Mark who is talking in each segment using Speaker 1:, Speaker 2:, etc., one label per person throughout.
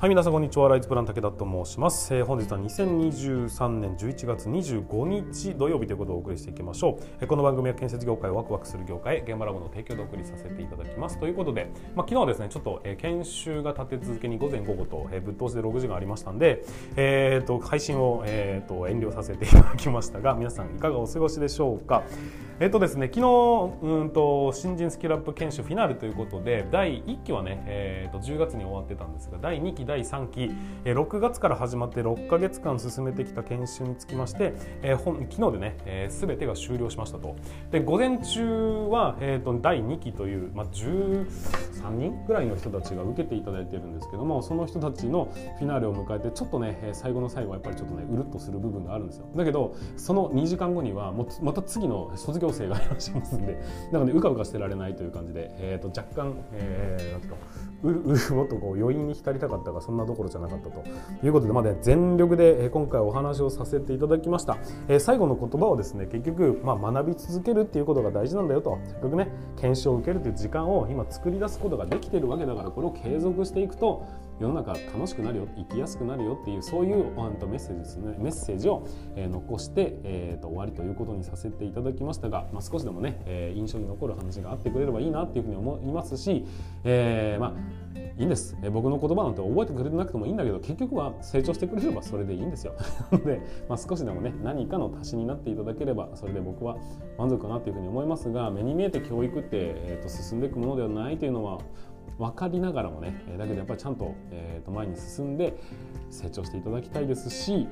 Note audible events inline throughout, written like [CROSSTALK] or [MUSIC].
Speaker 1: はい皆さんこんにちは。ライズプラン武田と申します、えー、本日は2023年11月25日土曜日ということをお送りしていきましょう、えー、この番組は建設業界をワクワクする業界現場ラボの提供でお送りさせていただきます。ということで、まあ、昨日はですねちょっと、えー、研修が立て続けに午前午後と、えー、ぶっ通しで6時がありましたんで、えーと、配信を、えーと、遠慮させていただきましたが皆さんいかがお過ごしでしょうか。えっ、とですね昨日うんと新人スキルアップ研修フィナーレということで第1期はね、えーと、10月に終わってたんですが第2期第3期6月から始まって6か月間進めてきた研修につきまして、えー、本昨日でね、えー、全てが終了しましたと。で午前中は、えーと、第2期という、まあ、13人ぐらいの人たちが受けていただいてるんですけどもその人たちのフィナーレを迎えてちょっとね最後の最後はやっぱりちょっとねうるっとする部分があるんですよ。だけどその2時間後にはもまた次の卒業生がいらっしますんでなのでうかうかしてられないという感じで、えーと、若干、えー、なんていうかうるうるもっとこう余韻に浸りたかったがそんなどころじゃなかったということで、まあね、全力で今回お話をさせていただきました、えー、最後の言葉をですね結局、まあ、学び続けるっていうことが大事なんだよと。せっかくね検証を受けるという時間を今作り出すことができてるわけだからこれを継続していくと世の中楽しくなるよ生きやすくなるよっていうそういうメッセージですねメッセージを、残して、えーと、終わりということにさせていただきましたが、まあ、少しでもね、えー、印象に残る話があってくれればいいなっていうふうに思いますし、えー、まあいいんです、え僕の言葉なんて覚えてくれてなくてもいいんだけど結局は成長してくれればそれでいいんですよ。[LAUGHS] で、まあ、少しでもね何かの足しになっていただければそれで僕は満足かなっていうふうに思いますが目に見えて教育って、えーと進んでいくものではないというのは分かりながらもねだけどやっぱりちゃんと,、えー、と前に進んで成長していただきたいですし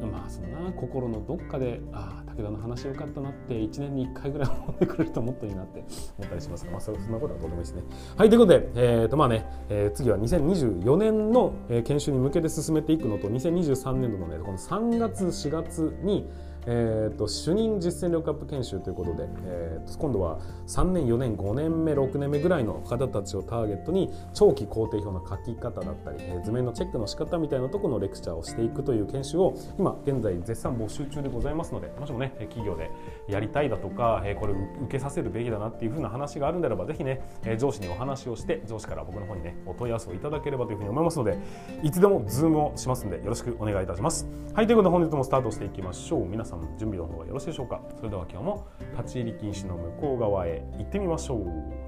Speaker 1: まあそんな心のどっかでああ武田の話よかったなって1年に1回ぐらい思ってくれるともっといいなって思ったりしますが、まあ、そんなことはどうでもいいですね。はいということで、えーとまあねえー、次は2024年の研修に向けて進めていくのと2023年度のねこの3月4月にえーと、主任実践力アップ研修ということで、えーと、今度は3年4年5年目6年目ぐらいの方たちをターゲットに長期工程表の書き方だったり、えー、図面のチェックの仕方みたいなところのレクチャーをしていくという研修を今現在絶賛募集中でございますのでもしもね企業でやりたいだとか、えー、これ受けさせるべきだなっていうふうな話があるんであればぜひね、えー、上司にお話をして上司から僕の方にねお問い合わせをいただければというふうに思いますのでいつでもズームをしますのでよろしくお願いいたします。はいということで本日もスタートしていきましょう皆さん準備の方はよろしいでしょうか。それでは今日も立ち入り禁止の向こう側へ行ってみましょう。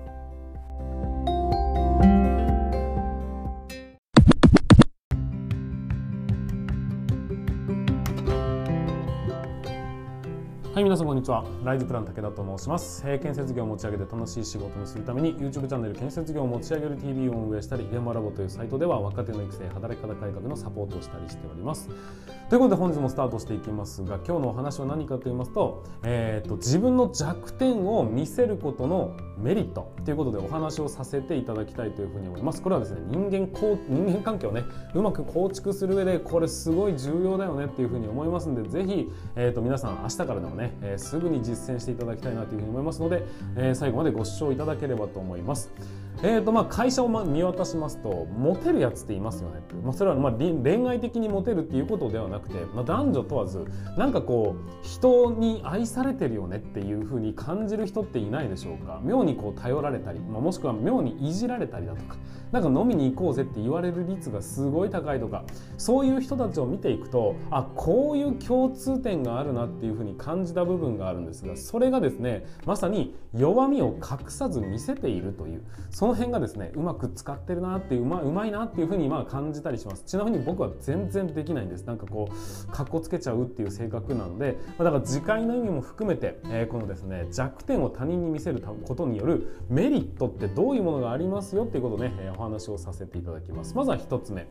Speaker 1: さんこんにちは。ライズプラン武田と申します、えー、建設業を持ち上げて楽しい仕事にするために YouTube チャンネル建設業を持ち上げる TV を運営したり現場ラボというサイトでは若手の育成働き方改革のサポートをしたりしております。ということで本日もスタートしていきますが今日のお話は何かと言いますと,、えーと、自分の弱点を見せることのメリットということでお話をさせていただきたいというふうに思います。これはですね人間こう人間関係をねうまく構築する上でこれすごい重要だよねっていうふうに思いますんでぜひ、えーと皆さん明日からでもねえー、すぐに実践していただきたいなというふうに思いますので、えー、最後までご視聴いただければと思います。えーとまあ、会社を見渡しますとモテるやつっていますよね、まあ、それはまあ恋愛的にモテるっていうことではなくて、まあ、男女問わずなんかこう人に愛されてるよねっていうふうに感じる人っていないでしょうか。妙にこう頼られたり、まあ、もしくは妙にいじられたりだとか。なんか飲みに行こうぜって言われる率がすごい高いとか。そういう人たちを見ていくとあこういう共通点があるなっていうふうに感じた部分があるんですがそれがですねまさに弱みを隠さず見せているという。そのの辺がですねうまく使ってるなっていうまうまいなっていうふうにまあ感じたりします。ちなみに僕は全然できないんです。なんかこうかっこつけちゃうっていう性格なのでだから次回の意味も含めて、えー、このですね弱点を他人に見せることによるメリットってどういうものがありますよっていうことをね、えーお話をさせていただきます。まずは1つ目、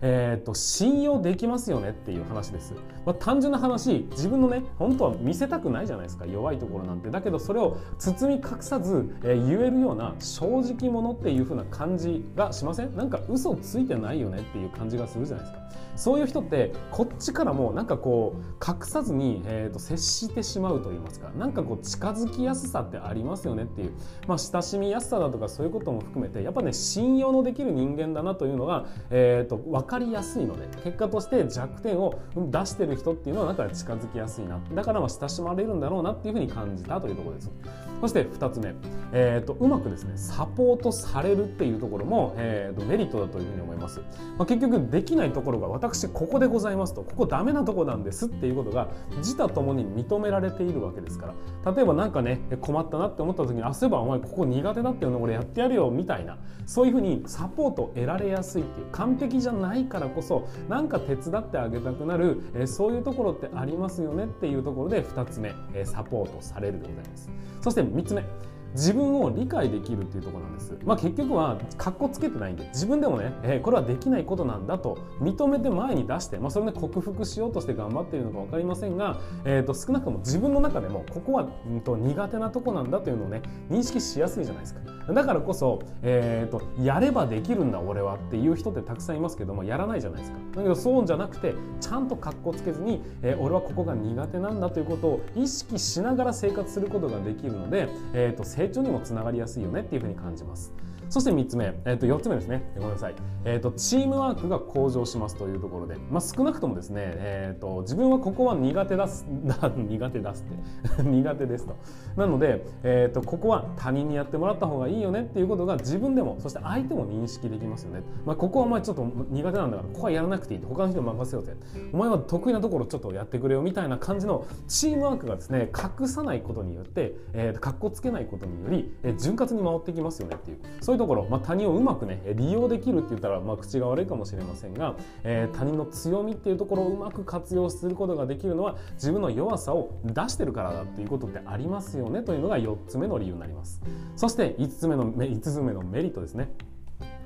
Speaker 1: えーと、信用できますよねっていう話です、まあ、単純な話自分のね本当は見せたくないじゃないですか。弱いところなんて。だけどそれを包み隠さず、え、言えるような正直者っていう風な感じがしません？なんか嘘ついてないよねっていう感じがするじゃないですか。そういう人ってこっちからもなんかこう隠さずに、えーと、接してしまうと言いますか。なんかこう近づきやすさってありますよねっていう、まあ、親しみやすさだとかそういうことも含めてやっぱね信用のできる人間だなというのが、えーと、分かりやすいので結果として弱点を出してる人っていうのはなんか近づきやすいな。だからまあ親しまれるんだろうなっていうふうに感じたというところです。そして2つ目、えーと、うまくですねサポートされるっていうところも、えー、とメリットだというふうに思います、まあ、結局できないところが私ここでございますとここダメなとこなんですっていうことが自他ともに認められているわけですから。例えば何かね困ったなって思った時にあそういえばお前ここ苦手だっていうの俺やってやるよみたいなそういうふうにサポートを得られやすいっていう完璧じゃないからこそ何か手伝ってあげたくなる、えー、そういうところってありますよねっていうところで2つ目、えー、サポートされるでございます。そして3つ目自分を理解できるっていうとこなんです。まあ、結局はかっこつけてないんで自分でもね、えー、これはできないことなんだと認めて前に出して、まあ、それで克服しようとして頑張っているのか分かりませんが、えー、と少なくとも自分の中でもここは、うん、と苦手なとこなんだというのをね認識しやすいじゃないですか。だからこそ、えーと、やればできるんだ俺はっていう人ってたくさんいますけどもやらないじゃないですか。だけどそうじゃなくてちゃんとかっこつけずに、えー、俺はここが苦手なんだということを意識しながら生活することができるので、えーと成長にもつながりやすいよねっていうふうに感じます。そして3つ目、えー、と4つ目ですね。ごめんなさい、えーと、チームワークが向上しますというところで、まあ、少なくともですね、えーと、自分はここは苦手だす [LAUGHS] 苦手だすって [LAUGHS] 苦手ですと。なので、えーと、ここは他人にやってもらった方がいいよねっていうことが自分でもそして相手も認識できますよね、まあ、ここはお前ちょっと苦手なんだからここはやらなくていい他の人に任せようぜ。お前は得意なところちょっとやってくれよみたいな感じのチームワークがですね隠さないことによって、えー、かっこつけないことにより、えー、潤滑に回ってきますよねっていうそう。いうところ、まあ、他人をうまくね利用できるって言ったら、まあ、口が悪いかもしれませんが、えー、他人の強みっていうところをうまく活用することができるのは自分の弱さを出してるからだっていうことってありますよねというのが4つ目の理由になります。そして5つ目の5つ目のメリットですね。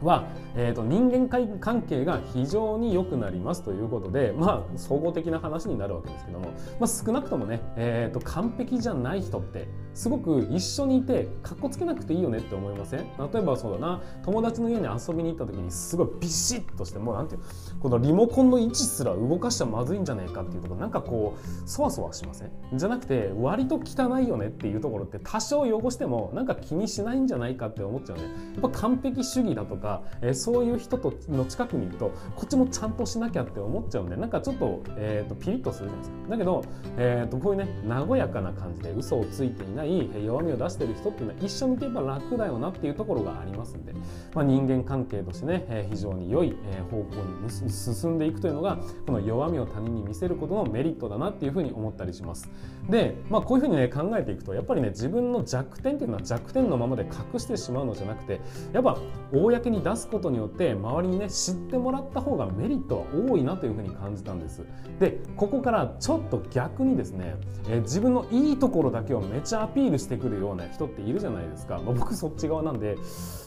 Speaker 1: は、えーと、人間関係が非常に良くなりますということで、まあ、総合的な話になるわけですけども、まあ、少なくともね、えーと、完璧じゃない人ってすごく一緒にいてかっこつけなくていいよねって思いません？例えばそうだな友達の家に遊びに行った時にすごいビシッとしてもうなんていうこのリモコンの位置すら動かしちゃまずいんじゃねえかっていうところなんかこうそわそわしません？じゃなくて割と汚いよねっていうところって多少汚してもなんか気にしないんじゃないかって思っちゃうね。やっぱ完璧主義だとかえー、そういう人との近くにいるとこっちもちゃんとしなきゃって思っちゃうんでなんかちょっと,、えーと、ピリッとするじゃないですか。だけど、えーと、こういうね和やかな感じで嘘をついていない弱みを出してる人っていうのは一緒にいてば楽だよなっていうところがありますんで、まあ、人間関係としてね、えー、非常に良い、方向に進んでいくというのがこの弱みを他人に見せることのメリットだなっていうふうに思ったりします。で、まあ、こういうふうにね考えていくとやっぱりね自分の弱点っていうのは弱点のままで隠してしまうのじゃなくてやっぱ公に出すことによって周りにね知ってもらった方がメリットは多いなというふうに感じたんです。でここからちょっと逆にですね、え、自分のいいところだけをめちゃアピールしてくるような人っているじゃないですか、まあ、僕そっち側なんで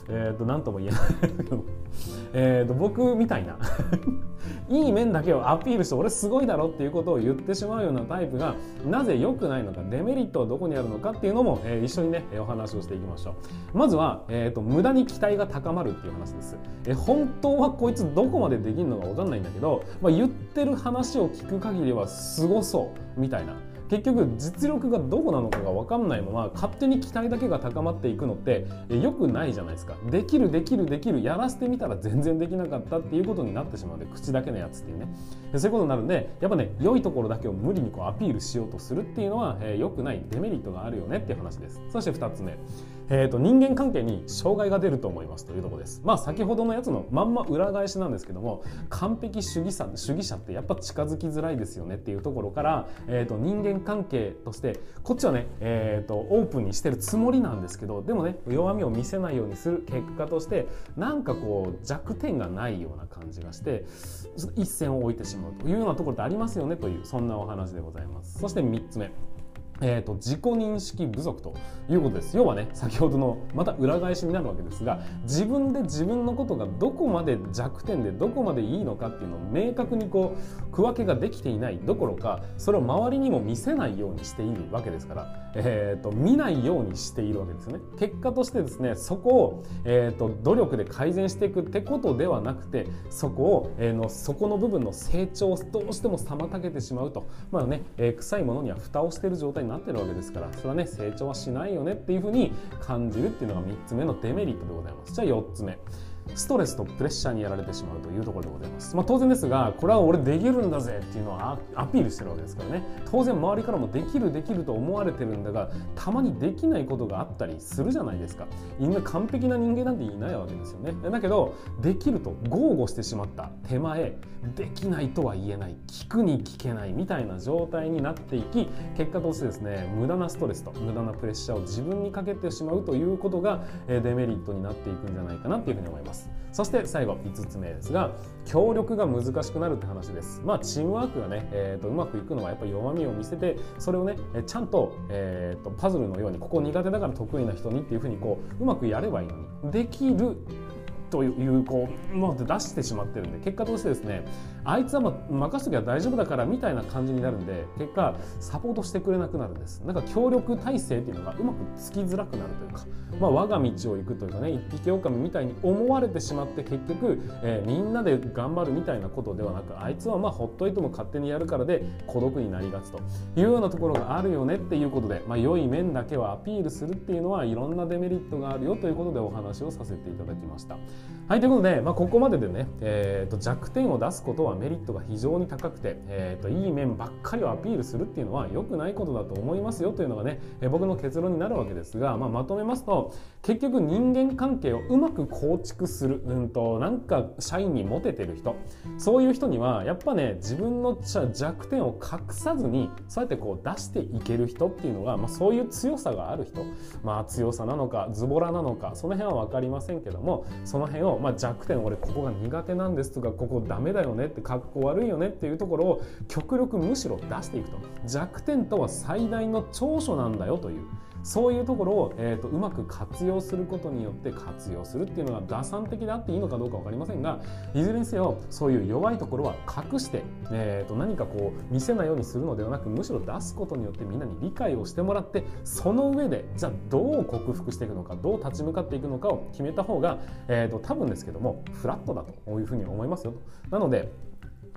Speaker 1: えー、と何とも言えないけど。[LAUGHS] えと僕みたいな。[LAUGHS] いい面だけをアピールして俺すごいだろっていうことを言ってしまうようなタイプがなぜ良くないのかデメリットはどこにあるのかっていうのも、えー、一緒にねお話をしていきましょう。まずは、えーと、無駄に期待が高まるっていう話。です、え、本当はこいつどこまでできるのか分かんないんだけど、まあ、言ってる話を聞く限りはすごそうみたいな。結局実力がどこなのかが分かんないまま勝手に期待だけが高まっていくのって良くないじゃないですか。できるできるできるやらせてみたら全然できなかったっていうことになってしまうので口だけのやつっていうね。そういうことになるんでやっぱね良いところだけを無理にこうアピールしようとするっていうのは良くないデメリットがあるよねっていう話です。そして2つ目。えーと、人間関係に障害が出ると思いますというとこです。まあ先ほどのやつのまんま裏返しなんですけども完璧主義者主義者ってやっぱ近づきづらいですよねっていうところから、えーと、人間関係としてこっちはね、えーと、オープンにしてるつもりなんですけどでもね弱みを見せないようにする結果としてなんかこう弱点がないような感じがして一線を置いてしまうというようなところってありますよねというそんなお話でございます。そして3つ目えーと、自己認識不足ということです。要はね先ほどのまた裏返しになるわけですが自分で自分のことがどこまで弱点でどこまでいいのかっていうのを明確にこう区分けができていないどころかそれを周りにも見せないようにしているわけですから、えーと、見ないようにしているわけですよね。結果としてですねそこを、えーと、努力で改善していくってことではなくてそこを、えー、のそこの部分の成長をどうしても妨げてしまうと。まあね、えー、臭いものには蓋をしている状態になってるわけですからそれはね成長はしないよねっていうふうに感じるっていうのが3つ目のデメリットでございます。じゃあ4つ目。ストレスとプレッシャーにやられてしまうというところでございます、まあ、当然ですがこれは俺できるんだぜっていうのはアピールしてるわけですからね。当然周りからもできるできると思われてるんだがたまにできないことがあったりするじゃないですか。みんな完璧な人間なんていないわけですよね。だけどできると豪語してしまった手前できないとは言えない聞くに聞けないみたいな状態になっていき結果としてですね無駄なストレスと無駄なプレッシャーを自分にかけてしまうということがデメリットになっていくんじゃないかなっていうふうに思います。そして最後5つ目ですが協力が難しくなるって話です。まあチームワークがね、えーと、うまくいくのはやっぱり弱みを見せてそれをねちゃんと,、えーとパズルのようにここ苦手だから得意な人にっていうふうにこううまくやればいいのにできるというこうもう出してしまってるんで結果としてですねあいつは、ま、任せときゃ大丈夫だからみたいな感じになるんで結果サポートしてくれなくなるんですなんか協力体制っていうのがうまくつきづらくなるというか、まあ、我が道を行くというかね一匹狼みたいに思われてしまって結局、えー、みんなで頑張るみたいなことではなくあいつはまあほっといても勝手にやるからで孤独になりがちというようなところがあるよねっていうことで、まあ、良い面だけはアピールするっていうのはいろんなデメリットがあるよということでお話をさせていただきました。はいということで、まあ、ここまででね、えー、と弱点を出すことはメリットが非常に高くて、えー、といい面ばっかりをアピールするっていうのは良くないことだと思いますよというのがね、えー、僕の結論になるわけですが、まあ、まとめますと結局人間関係をうまく構築する、うんと、なんか社員にモテてる人そういう人にはやっぱね自分の弱点を隠さずにそうやってこう出していける人っていうのが、まあ、そういう強さがある人まあ強さなのかズボラなのかその辺は分かりませんけどもその辺をまあ、弱点俺ここが苦手なんですとかここダメだよねって格好悪いよねっていうところを極力むしろ出していくと弱点とは最大の長所なんだよというそういうところを、えーと、うまく活用することによって活用するっていうのが打算的であっていいのかどうか分かりませんがいずれにせよそういう弱いところは隠して、えーと、何かこう見せないようにするのではなくむしろ出すことによってみんなに理解をしてもらってその上でじゃあどう克服していくのかどう立ち向かっていくのかを決めた方が、えーと多分ですけどもフラットだというふうに思いますよと。なので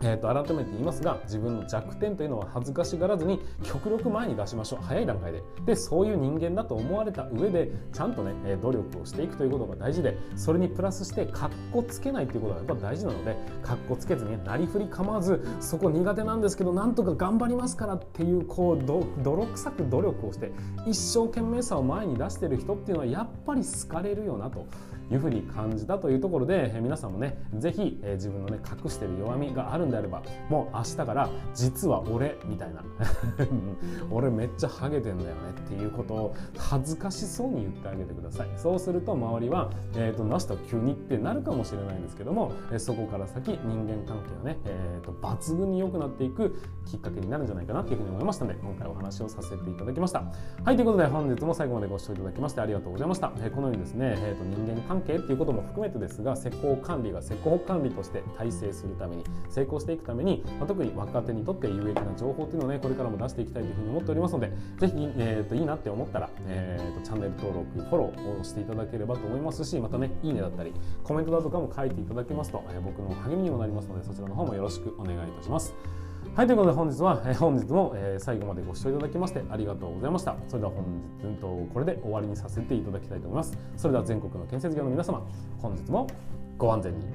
Speaker 1: えー、と改めて言いますが自分の弱点というのは恥ずかしがらずに極力前に出しましょう。早い段階で。でそういう人間だと思われた上でちゃんとね努力をしていくということが大事でそれにプラスしてかっこつけないということがやっぱ大事なのでかっこつけずになりふり構わずそこ苦手なんですけどなんとか頑張りますからっていうこう泥臭く努力をして一生懸命さを前に出してる人っていうのはやっぱり好かれるよなと。いうふうに感じたというところで皆さんもね是非自分のね隠してる弱みがあるんであればもう明日から実は俺みたいな [LAUGHS] 俺めっちゃハゲてんだよねっていうことを恥ずかしそうに言ってあげてください。そうすると周りは、えーと、なしと急にってなるかもしれないんですけどもそこから先人間関係はね、えーと、抜群に良くなっていくきっかけになるんじゃないかなというふうに思いましたので今回お話をさせていただきました。はいということで本日も最後までご視聴いただきましてありがとうございました、え、このようにですね、えーと、人間関係っていうことも含めてですが施工管理が施工管理として体制するために成功していくために、まあ、特に若手にとって有益な情報っていうのをねこれからも出していきたいというふうに思っておりますのでぜひ、えーと、いいなって思ったら、えーと、チャンネル登録フォローをしていただければと思いますしまたねいいねだったりコメントだとかも書いていただけますと、えー、僕の励みにもなりますのでそちらの方もよろしくお願いいたします。はい、ということで本日は、えー、本日も、えー、最後までご視聴いただきましてありがとうございました。それでは本日、うんと、これで終わりにさせていただきたいと思います。それでは全国の建設業の皆様、本日もご安全に。